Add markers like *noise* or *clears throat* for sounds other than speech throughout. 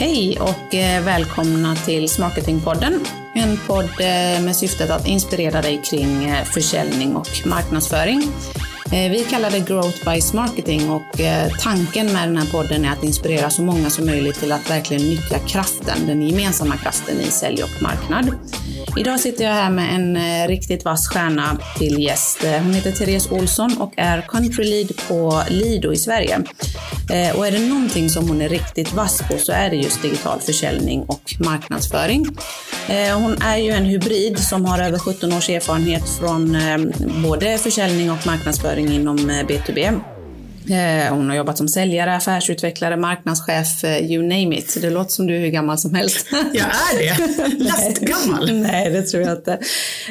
Hej och eh, välkomna till Smarketingpodden. En podd eh, med syftet att inspirera dig kring eh, försäljning och marknadsföring. Vi kallar det Growth by Marketing och tanken med den här podden är att inspirera så många som möjligt till att verkligen nyttja kraften, den gemensamma kraften i sälj och marknad. Idag sitter jag här med en riktigt vass stjärna till gäst. Hon heter Therese Olsson och är country lead på Lido i Sverige. Eh, och är det någonting som hon är riktigt vass på så är det just digital försäljning och marknadsföring. Eh, hon är ju en hybrid som har över 17 års erfarenhet från eh, både försäljning och marknadsföring inom B2B. Eh, hon har jobbat som säljare, affärsutvecklare, marknadschef, eh, you name it. Det låter som du är hur gammal som helst. *laughs* Jag är det? Lastgammal? *laughs* Nej, det tror jag inte.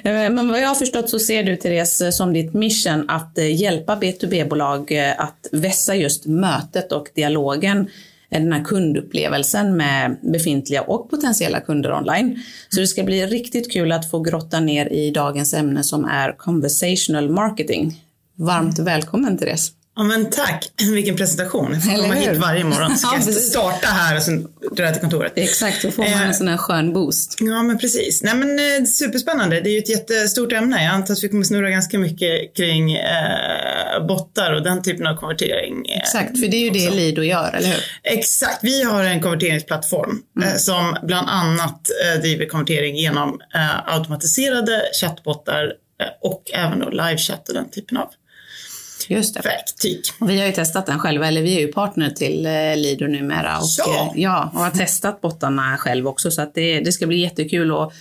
Eh, men vad jag har förstått så ser du Therese som ditt mission att hjälpa B2B-bolag att vässa just mötet och dialogen den här kundupplevelsen med befintliga och potentiella kunder online. Så det ska bli riktigt kul att få grotta ner i dagens ämne som är conversational marketing. Varmt välkommen Therese. Ja men tack, *clears throat* vilken presentation. Jag får komma hit varje morgon. *laughs* Så ska jag starta här och sen dra till kontoret. Exakt, då får man en eh, sån här skön boost. Ja men precis. Nej men eh, superspännande. Det är ju ett jättestort ämne. Jag antar att vi kommer snurra ganska mycket kring eh, bottar och den typen av konvertering. Eh, Exakt, för det är ju också. det Lido gör, eller hur? Exakt, vi har en konverteringsplattform mm. eh, som bland annat eh, driver konvertering genom automatiserade chattbottar och även då livechatt och den typen av Just det. verktyg. Vi har ju testat den själva, eller vi är ju partner till eh, Lido numera. Och, ja. Eh, ja, och har testat bottarna själv också. Så att det, det ska bli jättekul att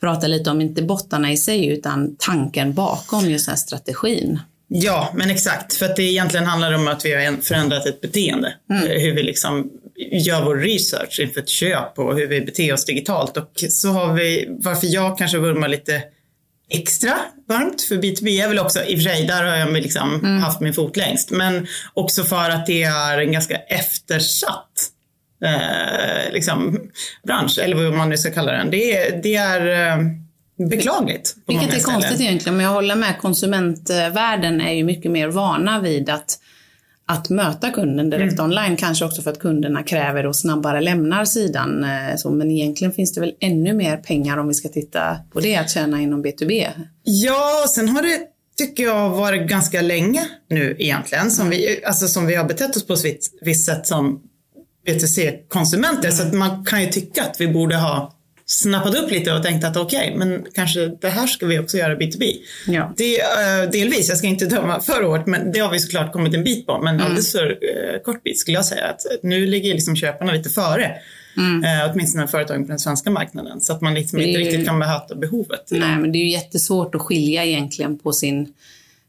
prata lite om, inte bottarna i sig, utan tanken bakom just den här strategin. Ja, men exakt. För att det egentligen handlar om att vi har förändrat ett beteende. Mm. Eh, hur vi liksom gör vår research inför ett köp och hur vi beter oss digitalt. Och så har vi, varför jag kanske vurmar lite extra varmt för B2B är väl också, i och för sig, där har jag liksom mm. haft min fot längst, men också för att det är en ganska eftersatt eh, liksom, bransch, eller vad man nu ska kalla den. Det, det är eh, beklagligt. Vilket är konstigt egentligen, men jag håller med. Konsumentvärlden är ju mycket mer vana vid att att möta kunden direkt mm. online, kanske också för att kunderna kräver och snabbare lämnar sidan. Eh, så, men egentligen finns det väl ännu mer pengar om vi ska titta på det att tjäna inom B2B? Ja, sen har det tycker jag varit ganska länge nu egentligen som vi, alltså som vi har betett oss på ett visst sätt som B2C-konsumenter. Mm. Så att man kan ju tycka att vi borde ha snappat upp lite och tänkt att okej, okay, men kanske det här ska vi också göra B2B. Ja. Det, uh, delvis, jag ska inte döma för hårt, men det har vi såklart kommit en bit på. Men mm. alldeles för uh, kort bit skulle jag säga att nu ligger liksom köparna lite före. Mm. Uh, åtminstone företagen på den svenska marknaden. Så att man liksom inte riktigt kan möta behovet. Nej, men det är ju jättesvårt att skilja egentligen på sin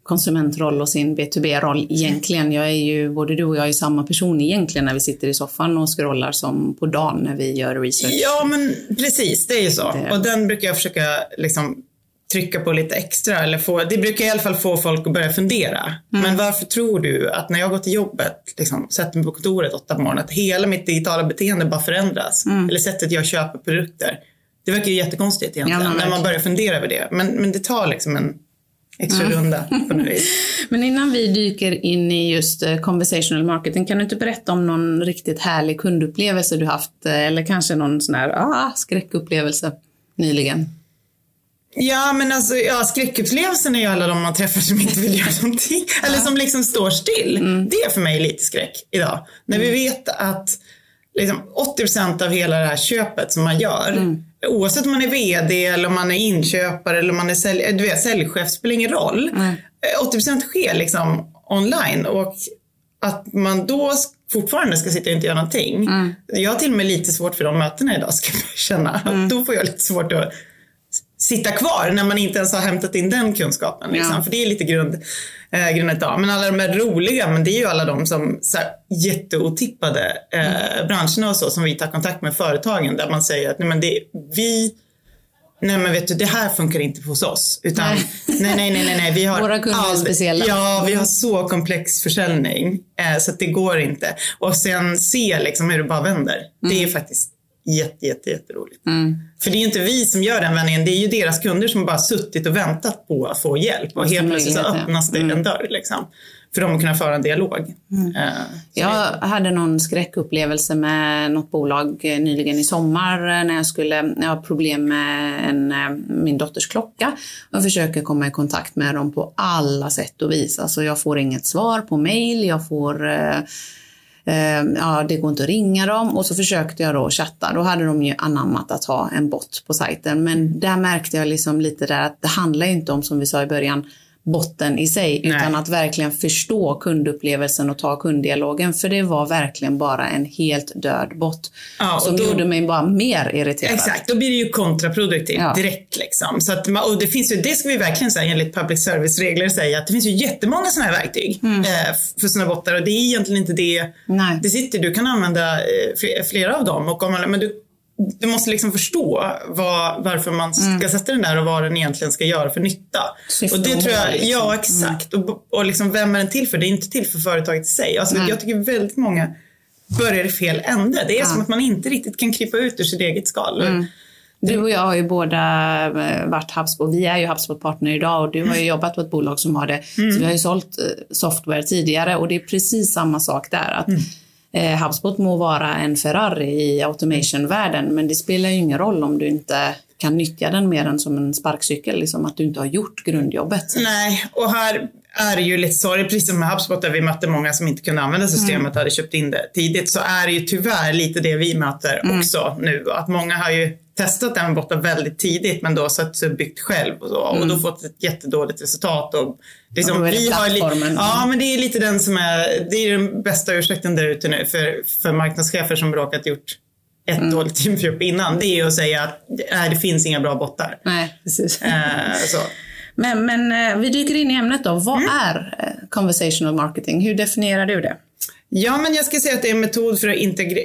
konsumentroll och sin B2B-roll egentligen. Jag är ju, både du och jag är samma person egentligen när vi sitter i soffan och scrollar som på dagen när vi gör research. Ja, men precis, det är ju så. Och den brukar jag försöka liksom trycka på lite extra. Eller få, det brukar i alla fall få folk att börja fundera. Mm. Men varför tror du att när jag går till jobbet, liksom, sätter mig på kontoret åtta på morgonen, att hela mitt digitala beteende bara förändras? Mm. Eller sättet jag köper produkter. Det verkar ju jättekonstigt egentligen ja, när man börjar fundera över det. Men, men det tar liksom en extra mm. runda på något vis. *laughs* Men innan vi dyker in i just eh, conversational marketing, kan du inte berätta om någon riktigt härlig kundupplevelse du haft eh, eller kanske någon sån här ah, skräckupplevelse nyligen? Ja, men alltså, ja, skräckupplevelsen är ju alla de man träffar som inte vill göra någonting. Eller som liksom står still. Mm. Det är för mig lite skräck idag. När mm. vi vet att liksom 80% av hela det här köpet som man gör mm oavsett om man är VD eller om man är inköpare eller om man är sälj, du vet, säljchef, spelar ingen roll. Mm. 80% sker liksom online och att man då fortfarande ska sitta och inte göra någonting. Mm. Jag har till och med lite svårt för de mötena idag ska jag känna. Mm. Då får jag lite svårt att sitta kvar när man inte ens har hämtat in den kunskapen. Liksom. Ja. För det är lite grund, eh, grundet av. Men alla de här roliga, men det är ju alla de som så här, jätteotippade eh, mm. branscherna och så som vi tar kontakt med företagen där man säger att nej, men det, vi Nej men vet du, det här funkar inte hos oss. Utan nej, *laughs* nej, nej, nej, nej. Vi har Våra kunder är speciella. Ja, vi har så komplex försäljning eh, så att det går inte. Och sen se liksom hur det bara vänder. Mm. Det är faktiskt jätte, jätte, jätteroligt. Mm. För det är ju inte vi som gör den vändningen, det är ju deras kunder som bara suttit och väntat på att få hjälp och helt plötsligt så öppnas det mm. en dörr. Liksom. för dem att kunna föra en dialog. Mm. jag hade någon skräckupplevelse med något bolag nyligen i sommar när jag skulle, jag har problem med en, min dotters klocka och försöker komma i kontakt med dem på alla sätt och vis. Alltså jag får inget svar på mail, jag får Ehm, ja, det går inte att ringa dem och så försökte jag då chatta. Då hade de ju anammat att ha en bot på sajten. Men där märkte jag liksom lite där att det handlar inte om, som vi sa i början, botten i sig, Nej. utan att verkligen förstå kundupplevelsen och ta kunddialogen. För det var verkligen bara en helt död bot. Ja, som då, gjorde mig bara mer irriterad. Exakt, då blir det ju kontraproduktivt ja. direkt. Liksom. Så att, och det, finns ju, det ska vi verkligen säga enligt public service-regler säga att det finns ju jättemånga sådana här verktyg mm. eh, för sådana bottar och det är egentligen inte det Nej. det sitter. Du kan använda eh, flera av dem och om, men du du måste liksom förstå vad, varför man ska mm. sätta den där och vad den egentligen ska göra för nytta. Syfte och det tror jag, liksom. ja exakt. Mm. Och, och liksom, vem är den till för? Det är inte till för företaget i sig. Alltså, mm. Jag tycker väldigt många börjar i fel ände. Det är som att man inte riktigt kan krypa ut ur sitt eget skal. Mm. Du och jag har ju båda eh, varit HubSpot. Vi är ju HubSpot-partner idag och du har ju mm. jobbat på ett bolag som har det. Mm. Så vi har ju sålt eh, software tidigare och det är precis samma sak där. Att mm Eh, HubSpot må vara en Ferrari i automation-världen, men det spelar ju ingen roll om du inte kan nyttja den mer än som en sparkcykel, liksom att du inte har gjort grundjobbet. Nej, och här är det ju lite sorgligt, precis som med HubSpot där vi mötte många som inte kunde använda systemet mm. hade köpt in det tidigt, så är det ju tyvärr lite det vi möter mm. också nu. Att många har ju testat den botten väldigt tidigt men då sett sig byggt själv och, så, mm. och då fått ett jättedåligt resultat. Och liksom, och vi har ja, men det är lite den som är, det är den bästa ursäkten där ute nu för, för marknadschefer som råkat gjort ett mm. dåligt teamköp innan. Det är att säga att nej, det finns inga bra bottar. Nej, precis. Eh, så. Men, men eh, vi dyker in i ämnet då. Vad mm. är eh, conversational marketing? Hur definierar du det? Ja, men jag ska säga att det är en metod för att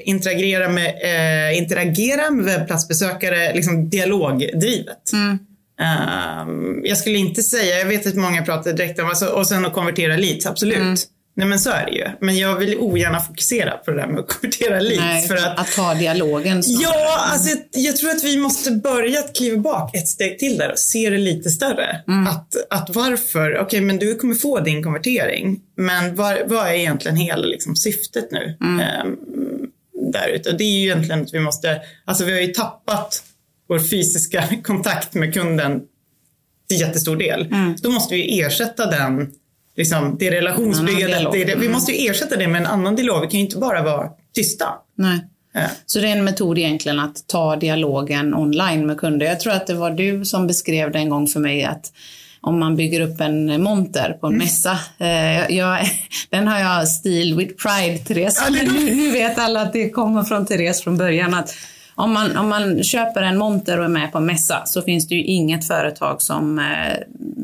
interagera med, äh, interagera med webbplatsbesökare, liksom dialogdrivet. Mm. Um, jag skulle inte säga, jag vet att många pratar direkt om, alltså, och sen att konvertera leads, absolut. Mm. Nej men så är det ju. Men jag vill ogärna fokusera på det där med att konvertera leads. Nej, för att, att ta dialogen. Så. Ja, alltså, jag, jag, tror att vi måste börja kliva bak ett steg till där och se det lite större. Mm. Att, att varför, okej okay, men du kommer få din konvertering. Men var, vad är egentligen hela liksom, syftet nu? Mm. Eh, där ute. Det är ju egentligen att vi måste, alltså vi har ju tappat vår fysiska *laughs* kontakt med kunden till jättestor del. Mm. Då måste vi ersätta den liksom, det relationsbyggandet. Det, det, vi måste ju ersätta det med en annan dialog. Vi kan ju inte bara vara tysta. Nej. Ja. Så det är en metod egentligen att ta dialogen online med kunder. Jag tror att det var du som beskrev det en gång för mig att om man bygger upp en monter på en mm. mässa. Eh, jag, *laughs* den har jag stil with pride, Therese. Ja, nu, nu, vet alla att det kommer från Therese från början. Att om man, om man köper en monter och är med på en mässa så finns det ju inget företag som eh,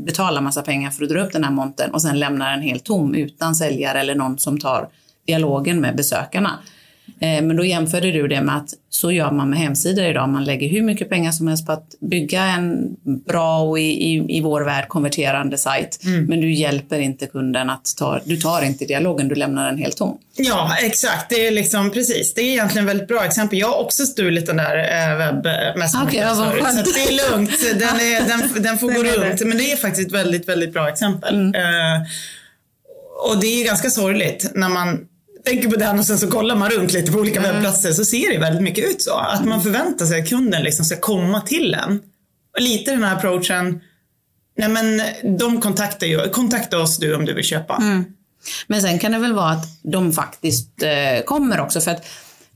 betalar massa pengar för att dra upp den här montern och sen lämnar den helt tom utan säljare eller någon som tar dialogen med besökarna. Eh, men då jämförde du det med att så gör man med hemsidor idag. Man lägger hur mycket pengar som helst på att bygga en bra och i, i, i vår värld konverterande sajt. Mm. Men du hjälper inte kunden att ta, du tar inte dialogen, du lämnar den helt tom. Ja, exakt. Det är liksom precis. Det är egentligen väldigt bra exempel. Jag har också stulit den där äh, webbmässan. Okay, så det är lugnt. Den, är, den, den får *laughs* gå runt. Men det är faktiskt ett väldigt, väldigt bra exempel. Mm. Uh, och det är ganska sorgligt när man tänker på den och sen så kollar man runt lite på olika mm. webbplatser så ser det väldigt mycket ut så. Att man förväntar sig att kunden liksom ska komma till en. Och lite den här approachen, nej men de kontaktar ju, kontakta oss du om du vill köpa. Mm. Men sen kan det väl vara att de faktiskt eh, kommer också för att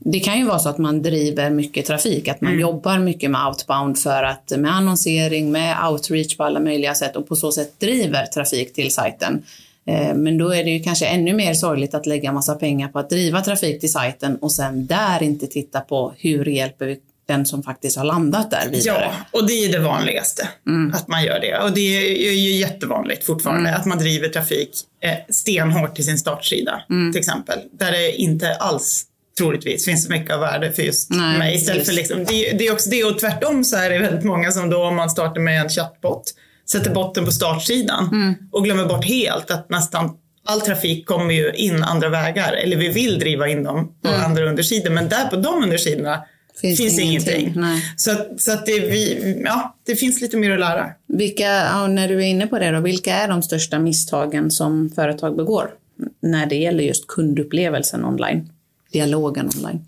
det kan ju vara så att man driver mycket trafik, att man mm. jobbar mycket med outbound för att med annonsering, med outreach på alla möjliga sätt och på så sätt driver trafik till sajten. Eh, men då är det ju kanske ännu mer sorgligt att lägga massa pengar på att driva trafik till sajten och sen där inte titta på hur hjälper vi den som faktiskt har landat där vidare. Ja, och det är det vanligaste, mm. att man gör det. Och det är ju jättevanligt fortfarande, mm. att man driver trafik eh, stenhårt till sin startsida, mm. till exempel. Där det inte alls troligtvis finns så mycket av värde för just Nej, mig. Istället för liksom, det, det, är också det, och tvärtom så är det väldigt många som då, om man startar med en chatbot, sätter botten på startsidan mm. och glömmer bort helt att nästan all trafik kommer ju in andra vägar. Eller vi vill driva in dem på mm. andra undersidor. Men där på de undersidorna finns, finns ingenting. ingenting. Så, så att det, vi, ja, det finns lite mer att lära. Vilka, när du är inne på det, då, vilka är de största misstagen som företag begår? när det gäller just kundupplevelsen online? Dialogen online?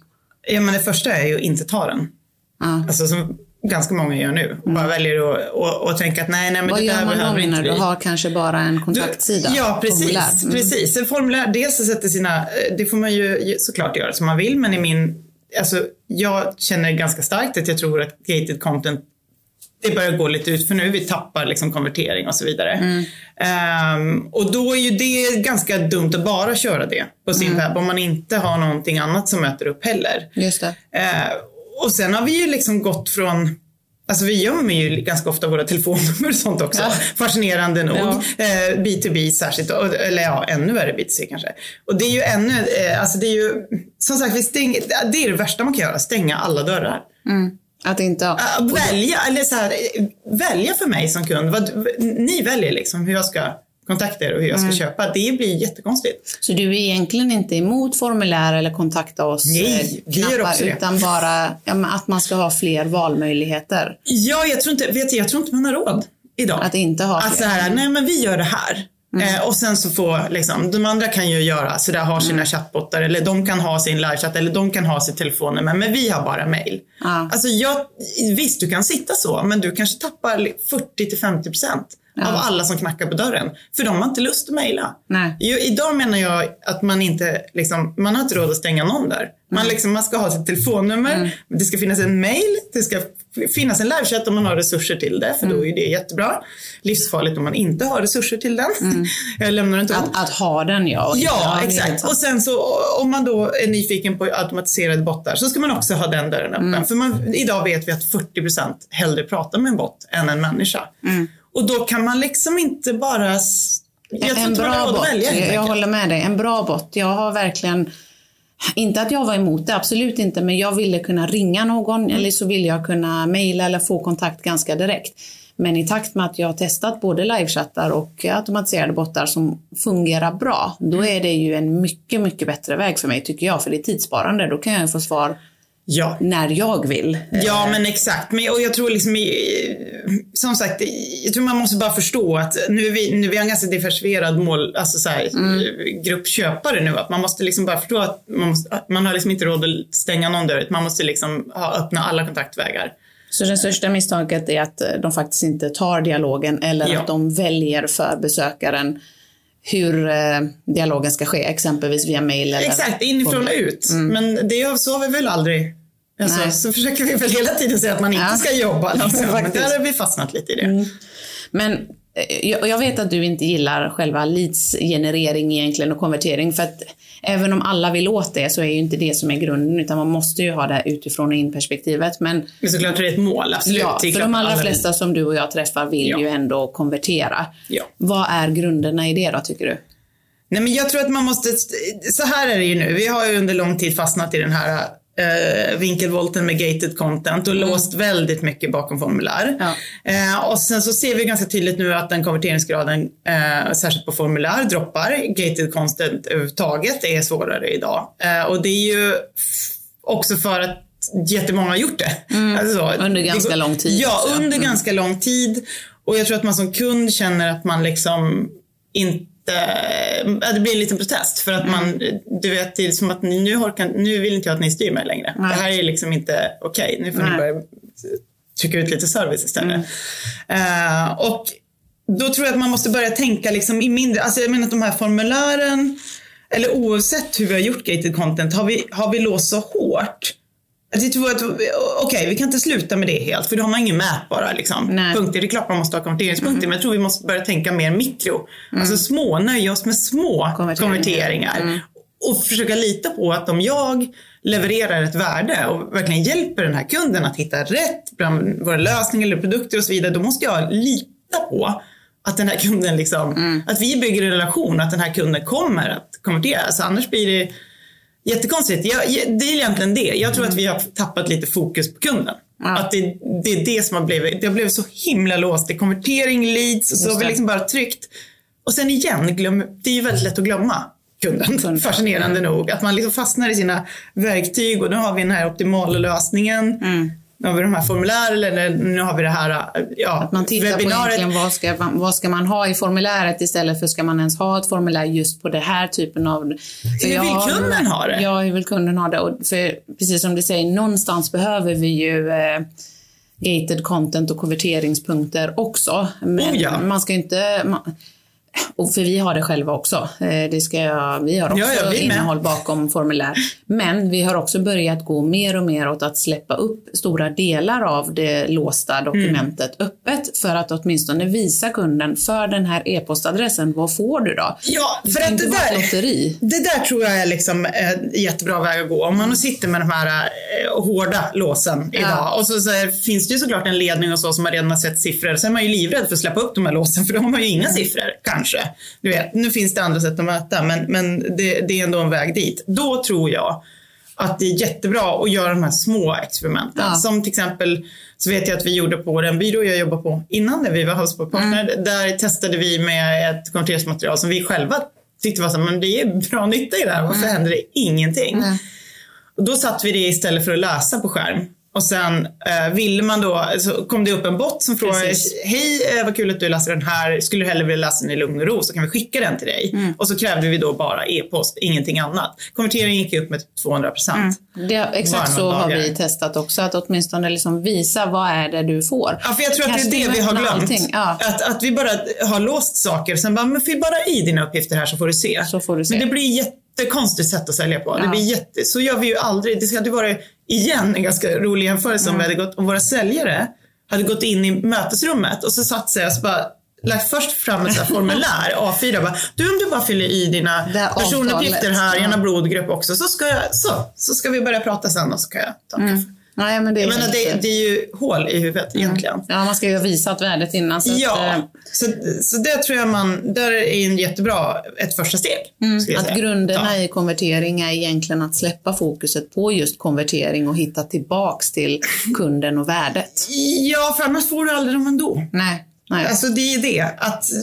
Ja, men det första är ju att inte ta den. Ja. Alltså som ganska många gör nu. Och bara väljer att och, och tänka att nej, nej men Vad det gör där man då behöver inte när vi. du har kanske bara en kontaktsida? Ja, precis. formulär? Mm. precis. En formulär, dels att sätta sina, det får man ju såklart göra som man vill, men i min, alltså jag känner ganska starkt att jag tror att gated content det börjar gå lite ut för nu. Vi tappar liksom konvertering och så vidare. Mm. Ehm, och då är ju det ganska dumt att bara köra det på sin Mm. webb om man inte har någonting annat som möter upp heller. Just det. Eh, och sen har vi ju liksom gått från Alltså vi gömmer ju ganska ofta våra telefonnummer och sånt också. Ja. Fascinerande nog. Ja. Eh, B2B särskilt, och- eller ja, ännu värre B2C kanske. Och det är ju ännu, eh, alltså det är ju, som sagt, vi stänger, det är det värsta man kan göra, stänga alla dörrar. Mm. Att inte ha... Välja, eller så här, eh, välja för mig som kund. Vad, ni väljer liksom hur jag ska kontakta er och hur jag ska Mm. köpa. Det blir jättekonstigt. Så du är egentligen inte emot formulär eller kontakta oss Nej, eh, vi gör knappar, också det. utan bara ja, att man ska ha fler valmöjligheter. Ja, jag tror inte, vet du, jag tror inte man har råd idag. Att inte ha Att så fler. här, nej men vi gör det här. Mm. Eh, och sen så får liksom, de andra kan ju göra så där har sina Mm. chattbottar eller de kan ha sin livechatt eller de kan ha sitt telefonnummer men vi har bara mail. Ja. Alltså jag, visst du kan sitta så men du kanske tappar 40 till 50 procent av alla som knackar på dörren. För de har inte lust att mejla. Idag menar jag att man inte, liksom, man har inte råd att stänga någon där. Man, liksom, man ska ha sitt telefonnummer, Mm. det ska finnas en mail, det ska finnas en livechatt om man har resurser till det, för Mm. då är det jättebra. Livsfarligt om man inte har resurser till den. *laughs* jag lämnar den. Mm. Att, att ha den ja. Ja, exakt. Och sen så om man då är nyfiken på automatiserade bottar så ska man också ha den dörren öppen. Mm. För man, idag vet vi att 40% hellre pratar med en bot än en människa. Och då kan man liksom inte bara... Jag en bra råd att bot. välja jag, jag håller med dig. En bra bot. Jag har verkligen... Inte att jag var emot det, absolut inte. Men jag ville kunna ringa någon eller så ville jag kunna mejla eller få kontakt ganska direkt. Men i takt med att jag har testat både livechattar och automatiserade bottar som fungerar bra, då Mm. är det ju en mycket, mycket bättre väg för mig tycker jag. För det är tidssparande. Då kan jag få svar Ja. när jag vill. Ja men exakt. Men, och jag tror liksom, som sagt, jag tror man måste bara förstå att nu är vi, nu är vi en ganska diversifierad mål, alltså så här, grupp köpare nu. Att man måste liksom bara förstå att man, måste, att man har liksom inte råd att stänga någon dörr. Man måste liksom ha, öppna alla kontaktvägar. Så det största misstaget är att eh, de faktiskt inte tar dialogen eller Ja. att de väljer för besökaren hur eh, dialogen ska ske, exempelvis via mail eller... Exakt, inifrån och ut. Men det så har vi väl aldrig Alltså, Nej. så försöker vi väl hela tiden säga att man inte Ja. ska jobba. Liksom. Men där har vi fastnat lite i det. Men eh, jag, jag vet att du inte gillar själva leads-generering egentligen och konvertering för att även om alla vill åt det så är ju inte det som är grunden utan man måste ju ha det utifrån och in-perspektivet. Men Men såklart är det ett mål, absolut. ja, för de allra flesta som du och jag träffar vill Ja. ju ändå konvertera. Ja. Vad är grunderna i det då tycker du? Nej, men jag tror att man måste, så här är det ju nu. Vi har ju under lång tid fastnat i den här eh, vinkelvolten med gated content och låst väldigt mycket bakom formulär. Mm. Ja. Eh, och sen så ser vi ganska tydligt nu att den konverteringsgraden, eh, särskilt på formulär, droppar. Gated content överhuvudtaget är svårare idag. Eh, och det är ju också för att jättemånga har gjort det. Alltså. Mm. Under Det ganska går- lång tid Ja, under Mm. ganska lång tid. Och jag tror att man som kund känner att man liksom inte det blir en liten protest för att man, du vet, det är som att nu, orkar, nu vill inte jag att ni styr mig längre. Nej. Det här är liksom inte okej, nu får Nej. ni börja trycka ut lite service istället. Eh, och då tror jag att man måste börja tänka liksom i mindre, alltså jag menar att de här formulären, eller oavsett hur vi har gjort gated content, har vi, har vi låst så hårt jag tror att, okej, vi kan inte sluta med det helt, för då har man ingen mätbara liksom, Nej. punkter. Det är klart man måste ha konverteringspunkter, men jag tror vi måste börja tänka mer mikro. Alltså små, nöja oss med små Konverteringar. konverteringar. Och försöka lita på att om jag levererar ett värde och verkligen hjälper den här kunden att hitta rätt bland våra lösningar eller produkter och så vidare, då måste jag lita på att den här kunden liksom, att vi bygger en relation, att den här kunden kommer att konvertera. Alltså annars blir det Jättekonstigt. Jag, det är egentligen det. Jag tror att vi har tappat lite fokus på kunden. Ja. Att det, det är det som har blivit, det har blivit så himla låst. Det är konvertering, leads och så har vi liksom bara tryckt. Och sen igen, glöm, det är ju väldigt lätt att glömma kunden. *laughs* Fascinerande nog. Att man liksom fastnar i sina verktyg och nu har vi den här optimala lösningen. Nu har vi de här formulären eller nu har vi det här ja, Att man tittar på egentligen vad ska, man, vad ska man ha i formuläret istället för ska man ens ha ett formulär just på den här typen av... Hur vill kunden ha det? Ja, hur vill kunden ha det? Och för, precis som du säger, någonstans behöver vi ju eh, gated content och konverteringspunkter också. Men Oh ja. man ska inte... Man, och för vi har det själva också. Eh, Det ska jag, vi har också Ja, ja, innehåll bakom formulär. Men vi har också börjat gå mer och mer åt att släppa upp stora delar av det låsta dokumentet Mm. öppet för att åtminstone visa kunden för den här e-postadressen, vad får du då? Ja, Det för ska att det där, det där tror jag är liksom en jättebra väg att gå. Om man sitter med de här eh, hårda låsen idag och så, så här, finns det ju såklart en ledning och så som man redan har sett siffror. Så är man ju livrädd för att släppa upp de här låsen för då har man ju inga siffror, kanske. Du vet, nu finns det andra sätt att mäta men, men det, det är ändå en väg dit. Då tror jag att det är jättebra att göra de här små experimenten. Ja. Som till exempel så vet jag att vi gjorde på den byrå jag jobbade på innan när vi var Partner. Mm. Där testade vi med ett konverteringsmaterial som vi själva tyckte var så men det är bra nytta i det här. Varför händer det ingenting? Mm. Och då satt vi det istället för att läsa på skärm. Och sen eh, ville man då, så kom det upp en bot som frågade Precis. Hej, eh, vad kul att du läser den här. Skulle du hellre vilja läsa den i lugn och ro så kan vi skicka den till dig. Mm. Och så krävde vi då bara e-post, ingenting annat. Konverteringen gick upp med 200 procent. Det, exakt så några har dagar. vi testat också, att åtminstone liksom visa vad är det du får. Ja, för jag tror att det är Kanske det vi har glömt. Ja. Att, att vi bara har låst saker. Sen bara, men fyll bara i dina uppgifter här så får du se. Så får du se. Men det blir jättekonstigt sätt att sälja på. Det Ja. blir jätte, så gör vi ju aldrig. Det hade varit, igen, en ganska rolig jämförelse om, vi hade gått, om våra säljare hade gått in i mötesrummet och så satt sig och så bara lagt först fram ett formulär, *laughs* A4, bara, du om du bara fyller i dina personuppgifter här, gärna blodgrupp också, så ska, jag, så, så ska vi börja prata sen och så kan jag ta en kaffe. Nej, men det är Jag menar, det, det är ju hål i huvudet egentligen. Ja, man ska ju ha visat värdet innan. Så att, Ja, eh, så, så det tror jag man, där är en jättebra, ett första steg. jag Att säga. grunderna ja. i konvertering är egentligen att släppa fokuset på just konvertering och hitta tillbaks till kunden och värdet. Ja, för annars får du aldrig dem ändå. Nej, nej. Alltså det är det, att eh,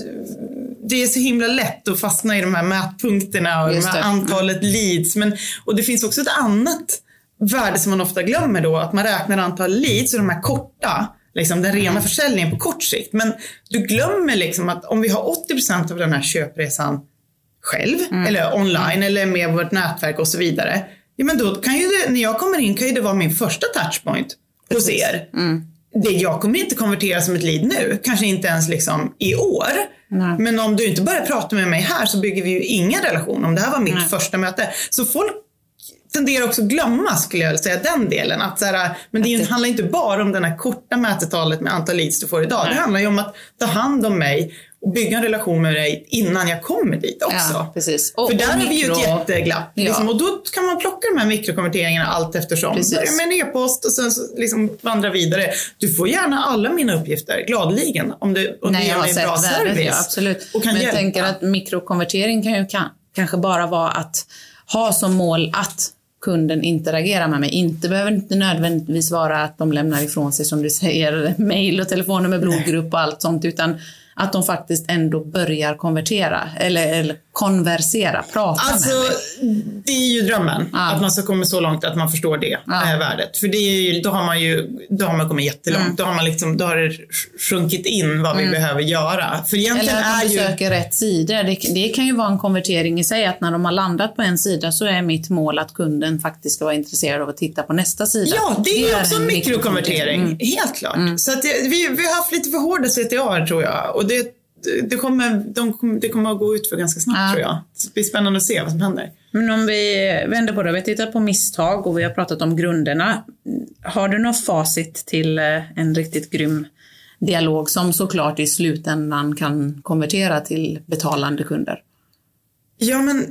det är så himla lätt att fastna i de här mätpunkterna och de Just här det. Mm. antalet leads. Men, och det finns också ett annat värde som man ofta glömmer då, att man räknar antal leads och de här korta, liksom den Mm. rena försäljningen på kort sikt. Men du glömmer liksom att om vi har 80% av den här köpresan själv, Mm. eller online, eller med vårt nätverk och så vidare. Ja, men då kan ju det, när jag kommer in kan ju det vara min första touchpoint hos er. Mm. Det, jag kommer inte konvertera som ett lead nu, kanske inte ens liksom i år. Nej. Men om du inte börjar prata med mig här så bygger vi ju ingen relation. Om det här var mitt Nej. första möte. Så folk tenderar också glömma, skulle jag säga, den delen. Att så här, men det, ju- det- handlar inte bara om det här korta mätetalet med antal leads du får idag. Nej. Det handlar ju om att ta hand om mig och bygga en relation med dig innan jag kommer dit också. Ja, precis. Och- För där och har vi ju ett jätteglapp. Ja. Liksom, och då kan man plocka de här mikrokonverteringarna allt eftersom. Precis. Börja med en e-post och sen liksom vandra vidare. Du får gärna alla mina uppgifter gladeligen om du, om Nej, du ger mig bra service. ja, absolut. Och kan Men jag hjälpa. tänker att mikrokonvertering kan ju kan, kanske bara vara att ha som mål att kunden interagerar med mig. Inte behöver inte nödvändigtvis vara att de lämnar ifrån sig, som du *laughs* säger, mejl och telefonnummer, blodgrupp och allt sånt, utan att de faktiskt ändå börjar konvertera eller, eller konversera, prata Alltså, med mig. det är ju drömmen. Ja. Att man ska komma så långt att man förstår det Ja. eh, värdet. För det är ju, då har man ju då har man kommit jättelångt. Mm. Då, har man liksom, då har det sjunkit in vad vi behöver göra. För egentligen Eller att är de ju... besöker rätt sidor. Det, det kan ju vara en konvertering i sig, att när de har landat på en sida så är mitt mål att kunden faktiskt ska vara intresserad av att titta på nästa sida. Ja, det är ju också en en mikrokonvertering. Mm. Helt klart. Så att det, vi, vi har haft lite för hårda CTA tror jag. Och det, det, kommer, de, kommer- det kommer att gå ut för ganska snabbt Ja. tror jag. Det blir spännande att se vad som händer. Men om vi vänder på det, vi har tittat på misstag och vi har pratat om grunderna. Har du något facit till eh, en riktigt grym dialog som såklart i slutändan kan konvertera till betalande kunder? Ja, men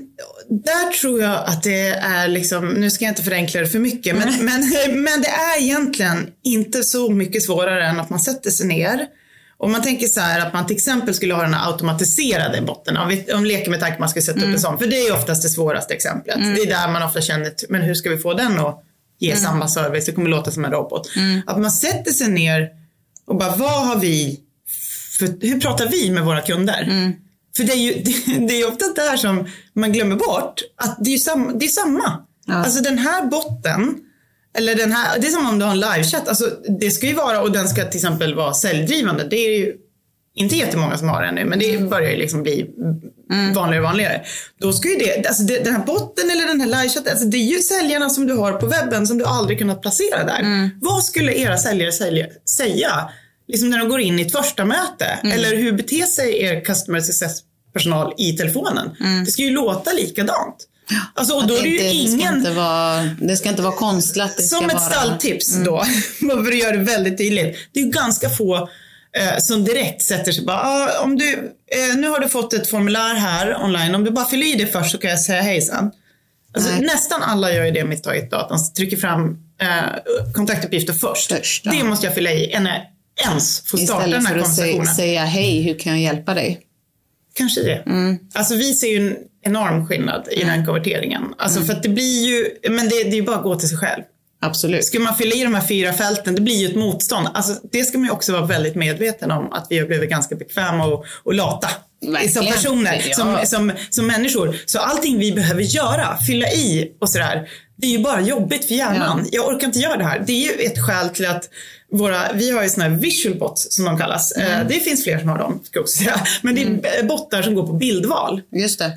där tror jag att det är liksom, nu ska jag inte förenkla det för mycket, men, men, *laughs* men det är egentligen inte så mycket svårare än att man sätter sig ner om man tänker så här att man till exempel skulle ha den här automatiserade botten, om vi om leker med tanken att man ska sätta upp en sån, för det är oftast det svåraste exemplet. Det är där man ofta känner, men hur ska vi få den att ge samma service? Det kommer låta som en robot. Att man sätter sig ner och bara, vad har vi, för, hur pratar vi med våra kunder? För det är ju det, *laughs* det är ofta där som man glömmer bort att det är ju sam, det är samma. Ja. Alltså den här botten Eller den här, det är som om du har en livechatt. Alltså, det ska ju vara, och den ska till exempel vara säljdrivande. Det är ju inte jättemånga som har det nu, men det börjar ju liksom bli vanligare och vanligare. Då ska ju det, alltså det, den här botten eller den här livechatten, alltså det är ju säljarna som du har på webben som du aldrig kunnat placera där. Vad skulle era säljare sälja, säga liksom när de går in i ett första möte? Eller hur beter sig er customer success personal i telefonen? Det ska ju låta likadant. Alltså, och då är det ju inte- det, ska ingen... inte vara, det ska inte vara konstlat. Det Som ett vara, stalltips då, *laughs* för att göra det väldigt tydligt. Det är ju ganska få eh, som direkt sätter sig bara, ah, om du, eh, nu har du fått ett formulär här online, om du bara fyller i det först så kan jag säga hej sen. Alltså, nästan alla gör ju det med Target-datan, trycker fram eh, kontaktuppgifter först. Först, ja. Det måste jag fylla i innan jag ens får starta den Istället här för att säga, konversationen. säga hej, hur kan jag hjälpa dig? Kanske det. Mm. Alltså vi ser ju enorm skillnad i den konverteringen. Alltså Mm. för att det blir ju, men det, det är ju bara att gå till sig själv. Absolut. Ska man fylla i de här fyra fälten, det blir ju ett motstånd. Alltså, det ska man ju också vara väldigt medveten om, att vi har blivit ganska bekväma och, och lata. Verkligen. Som personer, Ja. som, som, som människor. Så allting vi behöver göra, fylla i och sådär, det är ju bara jobbigt för hjärnan. Jag orkar inte göra det här. Det är ju ett skäl till att våra, vi har ju såna här visual bots som de kallas. Mm. Eh, Det finns fler som har dem, ska jag också säga. Men det är bottar som går på bildval. Just det.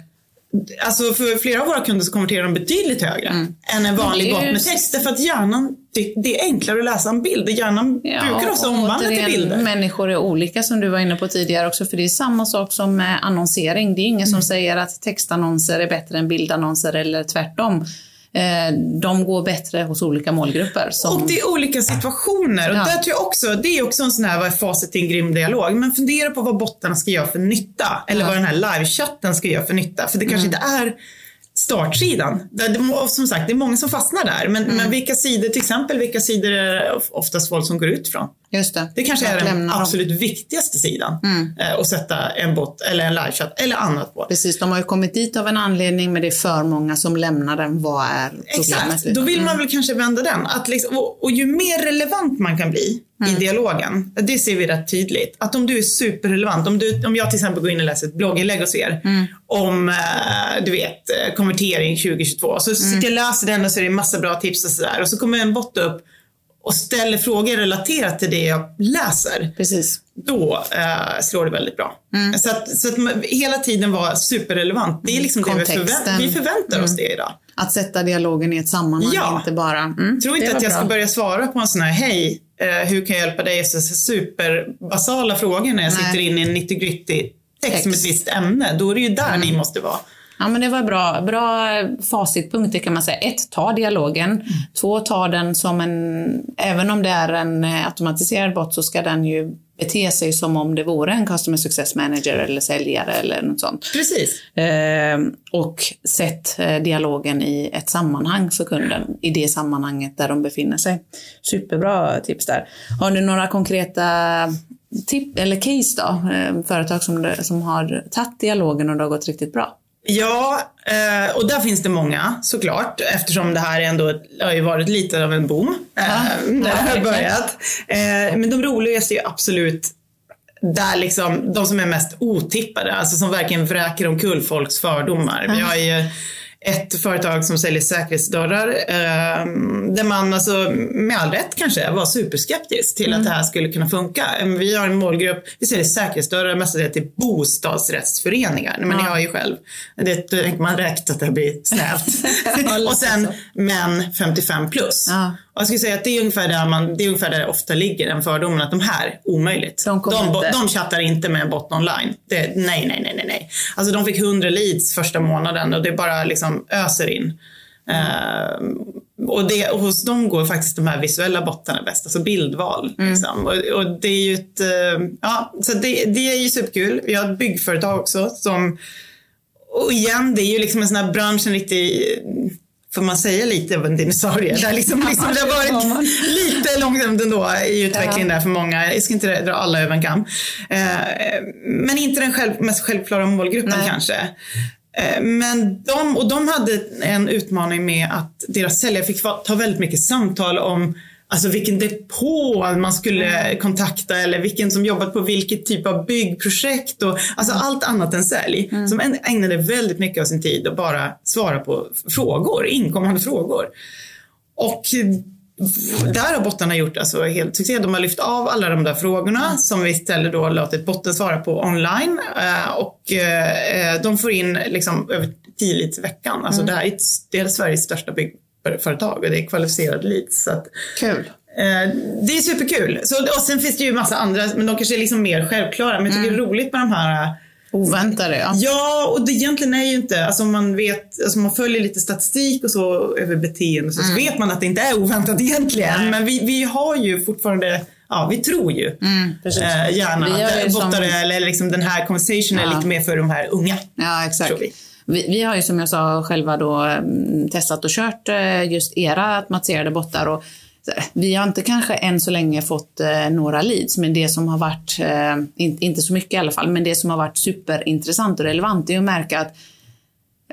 Alltså för flera av våra kunder så konverterar de betydligt högre än en vanlig Mm. Bot med text. Därför att hjärnan, det, är enklare att läsa en bild. Hjärnan brukar också omvandla till bilder. Människor är olika som du var inne på tidigare också, för det är samma sak som med annonsering. Det är ingen Mm. som säger att textannonser är bättre än bildannonser eller tvärtom. Eh, De går bättre hos olika målgrupper. Som, Och det är olika situationer. Och Ja. där tror jag också, det är också en sån här, vad är facit till en grym dialog? Men fundera på vad bottarna ska göra för nytta. Eller Ja. vad den här livechatten ska göra för nytta. För det kanske inte är startsidan. Som sagt, det är många som fastnar där. Men, men vilka sidor, till exempel, vilka sidor är det oftast folk som går ut från? Just det. Det kanske Att är den lämna dem. absolut viktigaste sidan. Eh, att sätta en bot eller en livechatt eller annat på. Precis, de har ju kommit dit av en anledning, men det är för många som lämnar den. Vad är problemet? Exakt, då vill man väl kanske vända den. Att liksom, och, och ju mer relevant man kan bli Mm. i dialogen, det ser vi rätt tydligt. Att om du är superrelevant, om, du, om jag till exempel går in och läser ett blogginlägg hos er Mm. om, eh, du vet, eh, konvertering 2022. Så Mm. sitter jag och läser den och så är det massa bra tips och sådär. Och så kommer en bot upp och ställer frågor relaterat till det jag läser. Precis. Då eh, slår det väldigt bra. Mm. Så, att, så att man, hela tiden vara superrelevant. Det är liksom det vi, Kontexten. förvä- vi förväntar oss det idag. Att sätta dialogen i ett sammanhang, Ja. inte bara... Mm, tror inte att jag ska bra. börja svara på en sån här, hej, eh, hur kan jag hjälpa dig? Så, superbasala frågor när jag Nej. sitter inne i en 90 gritty text med ett visst ämne. Då är det ju där ni måste vara. Ja, men det var bra. Bra facitpunkter kan man säga. Ett, ta dialogen. Mm. Två, ta den som en... Även om det är en eh, automatiserad bot så ska den ju bete sig som om det vore en customer success manager eller säljare eller något sånt. Precis. Eh, och sätt eh, dialogen i ett sammanhang för kunden, i det sammanhanget där de befinner sig. Superbra tips där. Har du några konkreta tip, eller case då? Eh, företag som, som har tagit dialogen och det har gått riktigt bra? Ja, eh, och där finns det många såklart eftersom det här ändå har ju varit lite av en boom eh, Ja. när det Ja, verkligen. börjat. Eh, men de roligaste är ju absolut där liksom, de som är mest otippade, alltså som verkligen vräker omkull folks fördomar. Vi har ju ett företag som säljer säkerhetsdörrar eh, där man alltså, med all rätt kanske var superskeptisk till att det här skulle kunna funka. Eh, Vi har en målgrupp, vi säljer säkerhetsdörrar mestadels till bostadsrättsföreningar. Men ni Ja. har ju själv, det tänker man rätt att det blir snävt. *laughs* och sen män 55 plus. Ja. Jag skulle säga att det är ungefär där, man, det är ungefär där det ofta ligger, den fördomen att de här, omöjligt. De inte. de chattar inte med en bot online. Det, nej, nej, nej, nej, nej. Alltså de fick 100 leads första månaden och det bara liksom öser in. Ehm, och, det, och hos dem går faktiskt de här visuella bottarna bäst, alltså bildval. Mm. Liksom. Och, och det är ju ett, eh, ja, så det, det är ju superkul. Vi har ett byggföretag också som, och igen, det är ju liksom en sån här bransch, en riktig, får man säga lite av en dinosaurie? Där liksom, liksom, det har varit lite långsamt ändå i utvecklingen där för många. Jag ska inte dra alla över en kam. Eh, men inte den själv, mest självklara målgruppen Nej. kanske. Eh, Men de, och de hade en utmaning med att deras säljare fick ta väldigt mycket samtal om Alltså vilken depå man skulle kontakta eller vilken som jobbat på vilket typ av byggprojekt och alltså allt annat än sälj. Som äg- ägnade väldigt mycket av sin tid att bara svara på frågor, inkommande frågor. Och där har bottarna gjort alltså helt succé. De har lyft av alla de där frågorna mm. som vi istället då låtit botten svara på online. Eh, och eh, de får in liksom över 10 leads i veckan. Alltså mm. det här är, är Sveriges största byggföretag och det är kvalificerade leads. Så att, Kul. det är superkul. Så, och sen finns det ju massa andra, men de kanske är liksom mer självklara. Men jag tycker mm. det är roligt med de här Oväntade ja. Ja, och det egentligen är ju inte, alltså man vet, alltså man följer lite statistik och så över beteende så, mm. så vet man att det inte är oväntat egentligen. Nej. Men vi, vi har ju fortfarande Ja, vi tror ju mm, eh, gärna att bottare som... eller liksom den här conversation ja. är lite mer för de här unga. Ja, exakt. Vi. Vi, har ju som jag sa själva då testat och kört eh, just era automatiserade bottar och eh, vi har inte kanske än så länge fått eh, några leads, men det som har varit, inte så mycket i alla fall, men det som har varit superintressant och relevant är att märka att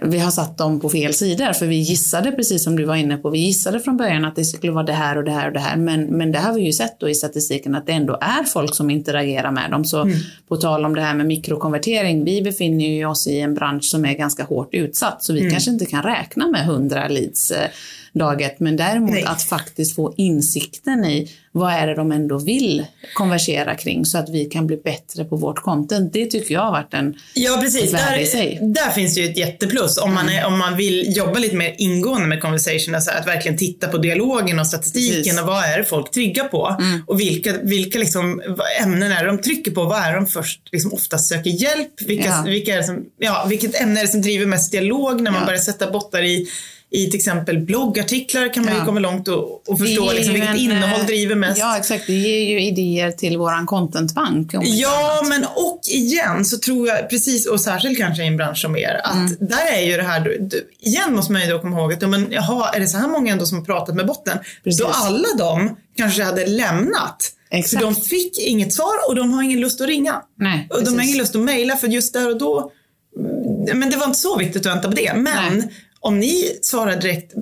vi har satt dem på fel sidor, för vi gissade precis som du var inne på, vi gissade från början att det skulle vara det här och det här och det här, men, men det har vi ju sett då i statistiken att det ändå är folk som interagerar med dem. Så mm. på tal om det här med mikrokonvertering, vi befinner ju oss i en bransch som är ganska hårt utsatt, så vi mm. kanske inte kan räkna med 100 leads eh, dag ett, men däremot Nej. att faktiskt få insikten i vad är det de ändå vill konversera kring så att vi kan bli bättre på vårt content. Det tycker jag har varit en Ja precis, där, där finns det ju ett jätteplus om, man, är, om man vill jobba lite mer ingående med conversation, alltså att verkligen titta på dialogen och statistiken precis. och vad är det folk triggar på mm. och vilka, vilka liksom, ämnen är det de trycker på, vad är det de först liksom oftast söker hjälp, vilka, ja. vilka är som, ja, vilket ämne är det som driver mest dialog när man ja. börjar sätta bottar i i till exempel bloggartiklar kan man ja. ju komma långt och, och förstå liksom vilket en, innehåll driver mest. Ja exakt, det ger ju idéer till våran contentbank. Ja, men och igen så tror jag, precis och särskilt kanske i en bransch som er, att mm. där är ju det här, du, igen måste man ju då komma ihåg att men, jaha, är det så här många ändå som har pratat med botten? Precis. Då alla de kanske hade lämnat Exakt. För de fick inget svar och de har ingen lust att ringa. Nej, och de har ingen lust att mejla för just där och då mm, men det var inte så viktigt att vänta på det. Men Nej om ni svarar direkt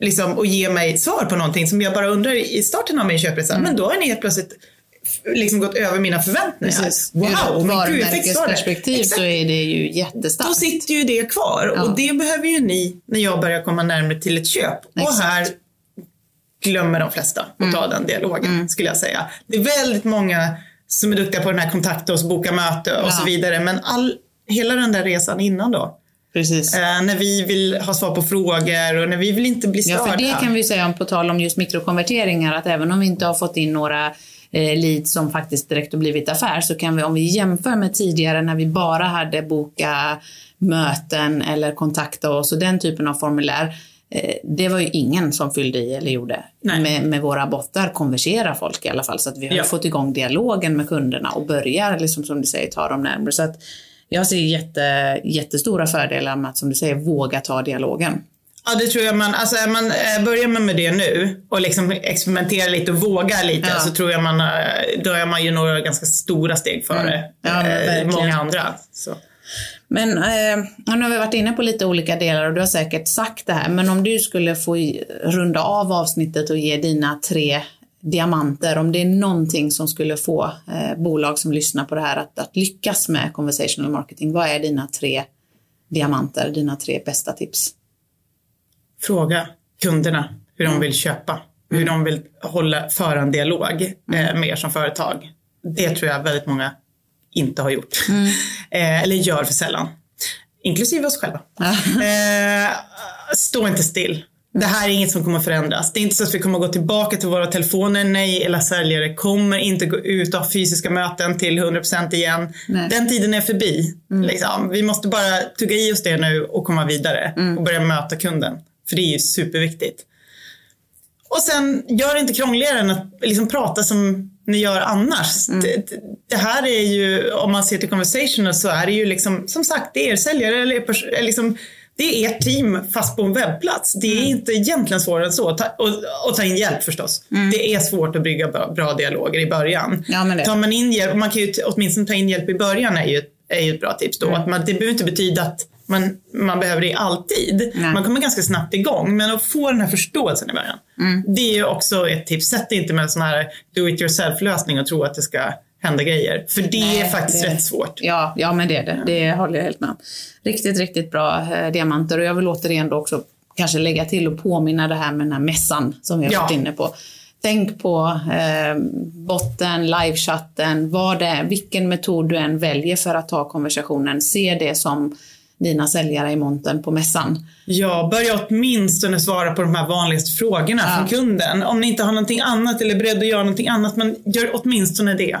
liksom, och ger mig svar på någonting som jag bara undrar i starten av min köpresa, mm. men då har ni helt plötsligt liksom gått över mina förväntningar. Precis. Wow, Ur varumärkesperspektiv så är det ju jättestarkt. Då sitter ju det kvar ja. och det behöver ju ni när jag börjar komma närmare till ett köp. Exakt. Och här glömmer de flesta att mm. ta den dialogen mm. skulle jag säga. Det är väldigt många som är duktiga på den här kontakta oss, boka möte och ja. så vidare. Men all, hela den där resan innan då, Precis. Eh, när vi vill ha svar på frågor och när vi vill inte bli störda. Ja, för det kan vi säga om på tal om just mikrokonverteringar att även om vi inte har fått in några eh, leads som faktiskt direkt har blivit affär så kan vi om vi jämför med tidigare när vi bara hade boka möten eller kontakta oss och den typen av formulär. Eh, det var ju ingen som fyllde i eller gjorde. Med, med, våra bottar konverserar folk i alla fall så att vi har ja. fått igång dialogen med kunderna och börjar liksom som du säger ta dem närmare. Så att, jag ser jätte, jättestora fördelar med att, som du säger, våga ta dialogen. Ja, det tror jag man, alltså man, eh, börjar man med det nu och liksom experimenterar lite och vågar lite ja. så tror jag man, eh, då är man ju några ganska stora steg före mm. ja, eh, många andra. Så. Men eh, nu har vi varit inne på lite olika delar och du har säkert sagt det här, men om du skulle få runda av avsnittet och ge dina tre diamanter, om det är någonting som skulle få eh, bolag som lyssnar på det här att, att lyckas med conversational marketing, vad är dina tre diamanter, dina tre bästa tips? Fråga kunderna hur mm. de vill köpa, hur mm. de vill hålla, föra en dialog eh, mm. med er som företag. Det tror jag väldigt många inte har gjort. Mm. *laughs* Eh, eller gör för sällan. Inklusive oss själva. eh, stå inte still det här är inget som kommer förändras. Det är inte så att vi kommer gå tillbaka till våra telefoner. Nej, eller säljare kommer inte gå ut och ha fysiska möten till 100% igen. Nej. Den tiden är förbi. Mm. Liksom. Vi måste bara tugga i oss det nu och komma vidare mm. och börja möta kunden. För det är ju superviktigt. Och sen, gör det inte krångligare än att liksom prata som ni gör annars. Mm. Det, det, här är ju, om man ser till conversationer så är det ju liksom, som sagt, det är er säljare eller er liksom det är ert team fast på en webbplats. Det är mm. inte egentligen svårare än så. Ta, och, och, ta in hjälp förstås. Mm. Det är svårt att bygga bra, bra dialoger i början. Ja, men det. Tar man in hjälp, man kan ju åtminstone ta in hjälp i början är ju, är ju ett bra tips då. Mm. Att man, det behöver inte betyda att man, man behöver det alltid. Nej. Man kommer ganska snabbt igång. Men att få den här förståelsen i början. Mm. Det är också ett tips. Sätt inte med en sån här do it yourself lösning och tro att det ska hända grejer. För det Nej, är faktiskt det, rätt svårt. Ja, ja, men det är det. Det håller jag helt med om. Riktigt, riktigt bra eh, diamanter och jag vill återigen då också kanske lägga till och påminna det här med den här mässan som vi har Ja. varit inne på. Tänk på eh, botten, livechatten, vad det är, vilken metod du än väljer för att ta konversationen. Se det som dina säljare i monten på mässan. Ja, börja åtminstone svara på de här vanligaste frågorna Ja. från kunden. Om ni inte har någonting annat eller är beredda att göra någonting annat, men gör åtminstone det.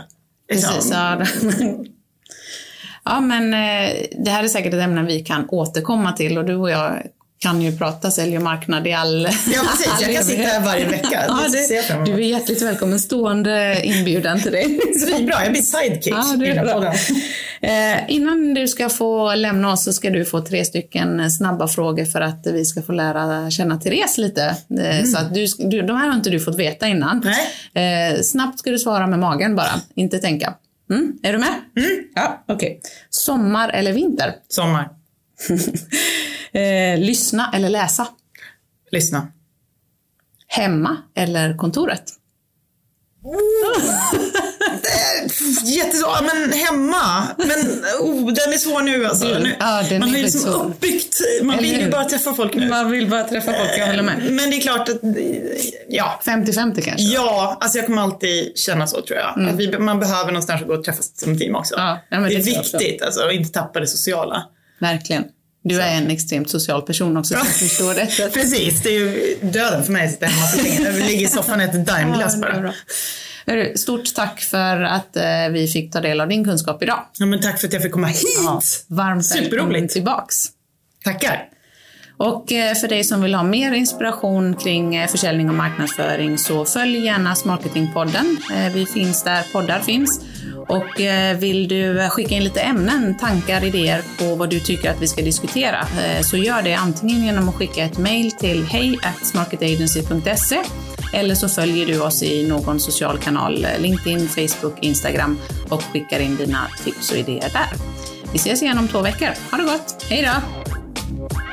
Precis, ja. *laughs* ja, men eh, det här är säkert ett ämne vi kan återkomma till och du och jag kan ju prata sälj och marknad i all Ja, precis. all Jag kan sitta här varje vecka. Ja, Det du är hjärtligt välkommen. Stående inbjudan till dig. *laughs* Bra, jag blir sidekick Ja, det är bra. *laughs* Eh, innan du ska få lämna oss så ska du få tre stycken snabba frågor för att vi ska få lära känna Therese lite. Eh, Så att du, du, de här har inte du fått veta innan. Nej. Eh, snabbt ska du svara med magen bara, inte tänka. Mm, är du med? Ja, okej. Sommar eller vinter? Sommar. *laughs* Eh, lyssna eller läsa? Lyssna. Hemma eller kontoret? Jättesvår, men hemma. Men oh, den är svår nu alltså. Nu, ja, man är liksom svår. uppbyggt, man Eller vill ju bara träffa folk nu. Man vill bara träffa folk, jag håller med. Men det är klart att, ja. 50-50 kanske? Ja, alltså jag kommer alltid känna så tror jag. Att vi, man behöver någonstans att gå och träffas som team också. Mm. Ja, det är viktigt alltså, att inte tappa det sociala. Verkligen. Du är en extremt social person också, så jag förstår detta. *laughs* Precis, det är ju döden för mig att sitta hemma så länge. Jag ligger i soffan och äter *laughs* Daimglass Ja, det bara. Stort tack för att eh, vi fick ta del av din kunskap idag. Ja, men tack för att jag fick komma hit. Ja, varmt välkommen tillbaks. Tackar. Och eh, för dig som vill ha mer inspiration kring eh, försäljning och marknadsföring så följ gärna Smarketingpodden. Vi finns där poddar finns. Och eh, vill du eh, skicka in lite ämnen, tankar, idéer på vad du tycker att vi ska diskutera eh, så gör det antingen genom att skicka ett mejl till hej@smarketagency.se eller så följer du oss i någon social kanal, LinkedIn, Facebook, Instagram och skickar in dina tips och idéer där. Vi ses igen om två veckor. Ha det gott! Hej då!